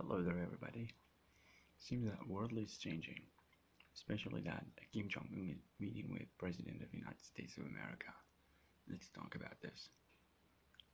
Hello there, everybody. Seems that world is changing, especially that Kim Jong Un is meeting with President of the United States of America. Let's talk about this.